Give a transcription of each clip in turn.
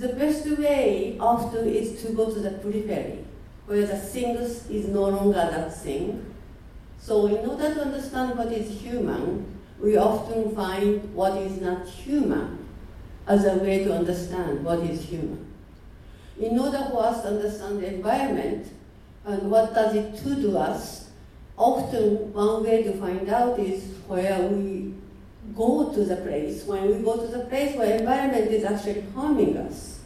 the best way often is to go to the periphery, where the things is no longer that thing. So in order to understand what is human, we often find what is not human as a way to understand what is human. In order for us to understand the environment and what does it do to us, often one way to find out is where we go to the place, when we go to the place where environment is actually harming us.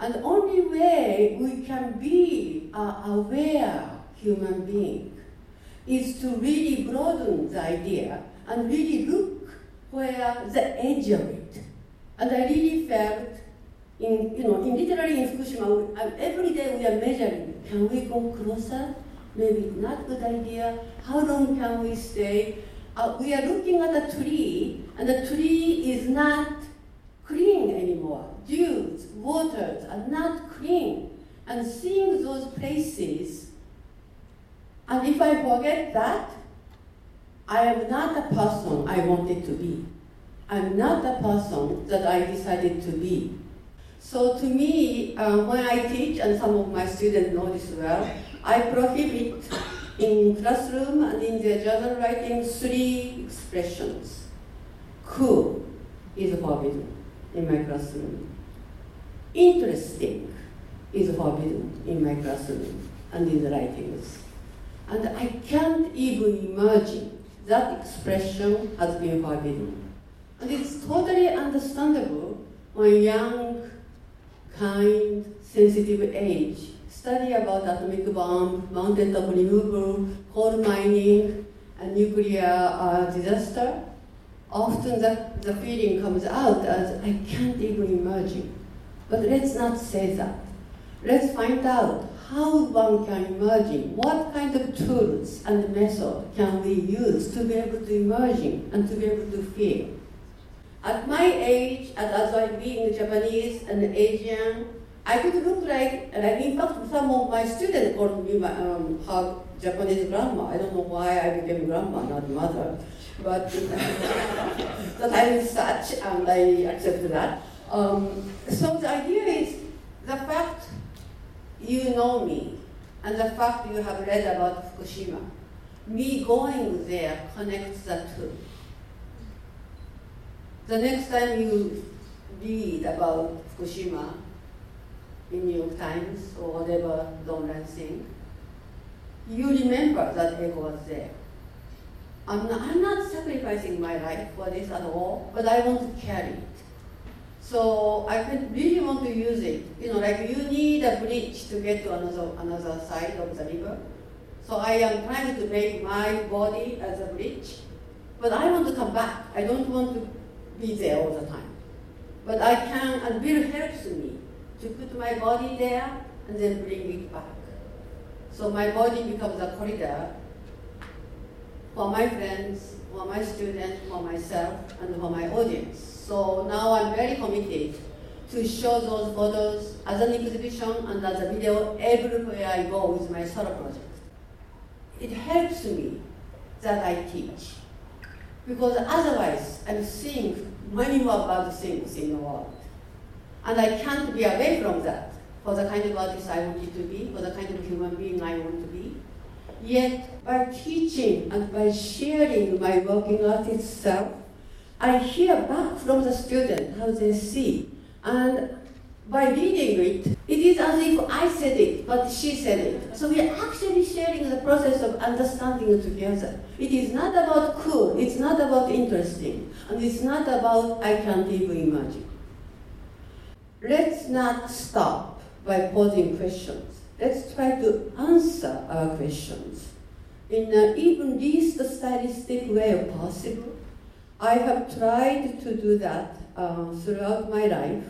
And the only way we can be a aware human being is to really broaden the idea and really look where the edge of it. And I really felt in, you know, in literally in Fukushima, every day we are measuring, can we go closer? Maybe not good idea. How long can we stay? Uh, we are looking at a tree, and the tree is not clean anymore. Dews, waters are not clean. And seeing those places, and if I forget that, I am not the person I wanted to be. I'm not the person that I decided to be. So to me, uh, when I teach, and some of my students know this well, I prohibit in classroom and in the journal writing three expressions. Cool is forbidden in my classroom. Interesting is forbidden in my classroom and in the writings. And I can't even imagine that expression has been forbidden. And it's totally understandable when young, kind, sensitive age study about atomic bomb, mountaintop removal, coal mining, and nuclear uh, disaster, often the, the feeling comes out as I can't even imagine. But let's not say that. Let's find out how one can imagine, what kind of tools and method can we use to be able to imagine and to be able to feel. At my age, as I being Japanese and Asian, I could look like, like in fact, some of my students called me my, um, her Japanese grandma. I don't know why I became grandma, not mother. But that I'm such, and I accept that. Um, so the idea is the fact you know me, and the fact you have read about Fukushima, me going there connects the two. The next time you read about Fukushima, in New York Times or whatever online thing, you remember that Eiko was there. I'm not, I'm not sacrificing my life for this at all, but I want to carry it. So I really want to use it. You know, like you need a bridge to get to another another side of the river. So I am trying to make my body as a bridge, but I want to come back. I don't want to be there all the time. But I can, and Bill helps me to put my body there and then bring it back. So my body becomes a corridor for my friends, for my students, for myself, and for my audience. So now I'm very committed to show those photos as an exhibition and as a video everywhere I go with my solo project. It helps me that I teach. Because otherwise, I'm seeing many more bad things in the world. And I can't be away from that for the kind of artist I wanted to be, for the kind of human being I want to be. Yet, by teaching and by sharing my working art itself, I hear back from the student how they see. And by reading it, it is as if I said it, but she said it. So we are actually sharing the process of understanding together. It is not about cool, it's not about interesting, and it's not about I can't even imagine. Let's not stop by posing questions. Let's try to answer our questions in an even least stylistic way possible. I have tried to do that uh, throughout my life.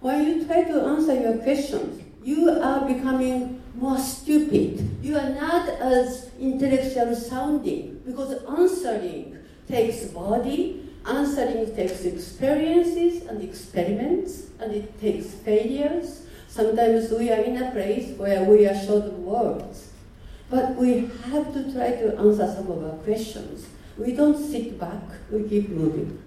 When you try to answer your questions, you are becoming more stupid. You are not as intellectual sounding because answering takes body, Answering takes experiences and experiments, and it takes failures. Sometimes we are in a place where we are short of words. But we have to try to answer some of our questions. We don't sit back, we keep moving.